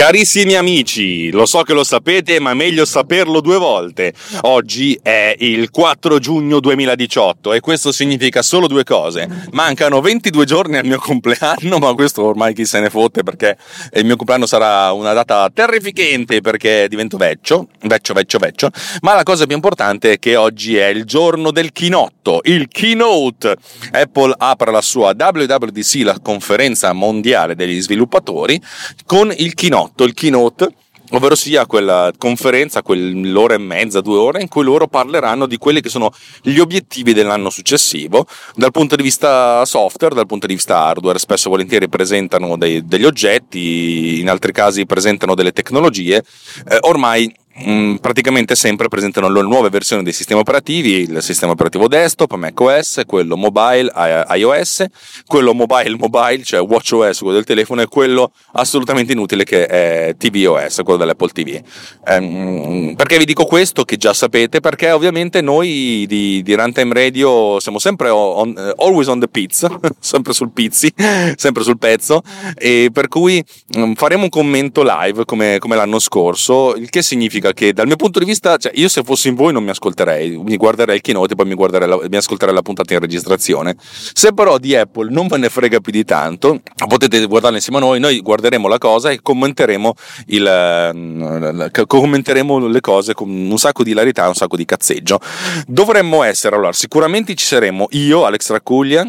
Carissimi amici, lo so che lo sapete, ma meglio saperlo due volte. Oggi è il 4 giugno 2018 e questo significa solo due cose. Mancano 22 giorni al mio compleanno, ma questo ormai chi se ne fotte perché il mio compleanno sarà una data terrificante perché divento vecchio, vecchio, vecchio, vecchio. Ma la cosa più importante è che oggi è il giorno del chinotto, il keynote. Apple apre la sua WWDC, la conferenza mondiale degli sviluppatori, con il keynote fatto il keynote ovvero sia quella conferenza, quell'ora e mezza, due ore, in cui loro parleranno di quelli che sono gli obiettivi dell'anno successivo, dal punto di vista software, dal punto di vista hardware, spesso e volentieri presentano dei, degli oggetti, in altri casi presentano delle tecnologie, eh, ormai Mm, praticamente sempre presentano le nuove versioni dei sistemi operativi, il sistema operativo desktop, macOS, quello mobile, iOS, quello mobile mobile, cioè WatchOS, quello del telefono, e quello assolutamente inutile che è tvOS, quello dell'Apple TV. Ehm, perché vi dico questo che già sapete? Perché ovviamente noi di, di Runtime Radio siamo sempre on, uh, always on the pizza, sempre sul pizzi, sempre sul pezzo, e per cui um, faremo un commento live come, come l'anno scorso, il che significa che dal mio punto di vista, cioè io se fossi in voi non mi ascolterei, mi guarderei il keynote e poi mi, la, mi ascolterei la puntata in registrazione. Se però di Apple non ve ne frega più di tanto, potete guardarla insieme a noi, noi guarderemo la cosa e commenteremo, il, eh, commenteremo le cose con un sacco di hilarità, un sacco di cazzeggio. Dovremmo essere, allora, sicuramente ci saremo io, Alex Raccuglia,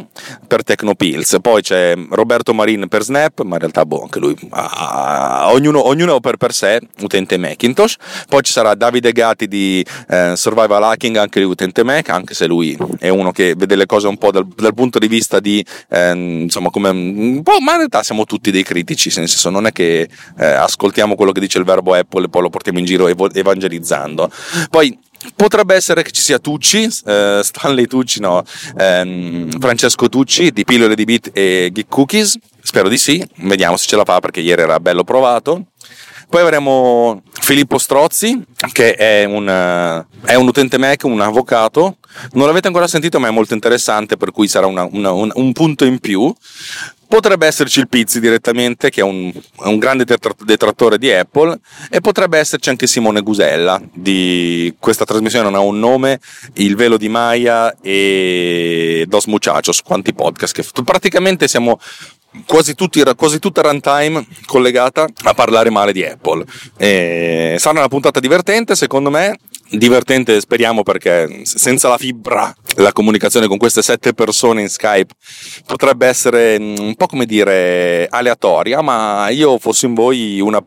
per Tecnopills, poi c'è Roberto Marin per Snap, ma in realtà boh, anche lui, ah, ognuno, ognuno per, per sé, utente Macintosh, poi ci sarà Davide Gatti di eh, Survival Hacking, anche lui utente Mac, anche se lui è uno che vede le cose un po' dal, dal punto di vista di, eh, insomma, come un ma in realtà siamo tutti dei critici, nel senso non è che eh, ascoltiamo quello che dice il verbo Apple e poi lo portiamo in giro ev- evangelizzando. Poi Potrebbe essere che ci sia Tucci, eh, Stanley Tucci, no, ehm, Francesco Tucci di Pillole di Beat e Geek Cookies. Spero di sì, vediamo se ce la fa perché ieri era bello provato. Poi avremo Filippo Strozzi, che è un, è un, utente Mac, un avvocato. Non l'avete ancora sentito, ma è molto interessante, per cui sarà una, una, un, un, punto in più. Potrebbe esserci il Pizzi direttamente, che è un, è un, grande detrattore di Apple, e potrebbe esserci anche Simone Gusella. Di questa trasmissione non ha un nome, Il velo di Maya e Dos Muchachos, quanti podcast che praticamente siamo quasi, tutti, quasi tutta runtime collegata a parlare male di Apple. E sarà una puntata divertente, secondo me. Divertente, speriamo, perché senza la fibra, la comunicazione con queste sette persone in Skype potrebbe essere mm, un po' come dire aleatoria, ma io fossi in voi una,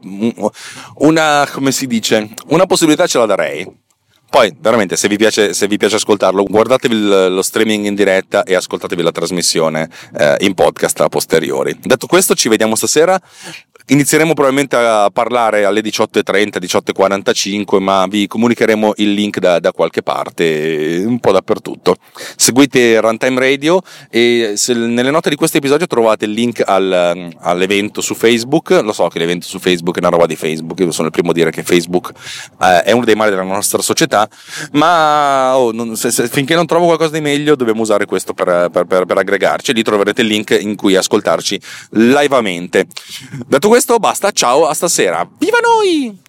una come si dice, una possibilità ce la darei. Poi, veramente, se vi piace, se vi piace ascoltarlo, guardatevi lo streaming in diretta e ascoltatevi la trasmissione eh, in podcast a posteriori. Detto questo, ci vediamo stasera. Inizieremo probabilmente a parlare alle 18.30, 18.45, ma vi comunicheremo il link da, da, qualche parte, un po' dappertutto. Seguite Runtime Radio e nelle note di questo episodio trovate il link al, all'evento su Facebook. Lo so che l'evento su Facebook è una roba di Facebook, io sono il primo a dire che Facebook eh, è uno dei mali della nostra società, ma oh, non, se, se, finché non trovo qualcosa di meglio dobbiamo usare questo per, per, per, per aggregarci. Lì troverete il link in cui ascoltarci livemente. Detto questo, basta, ciao, a stasera. Viva noi!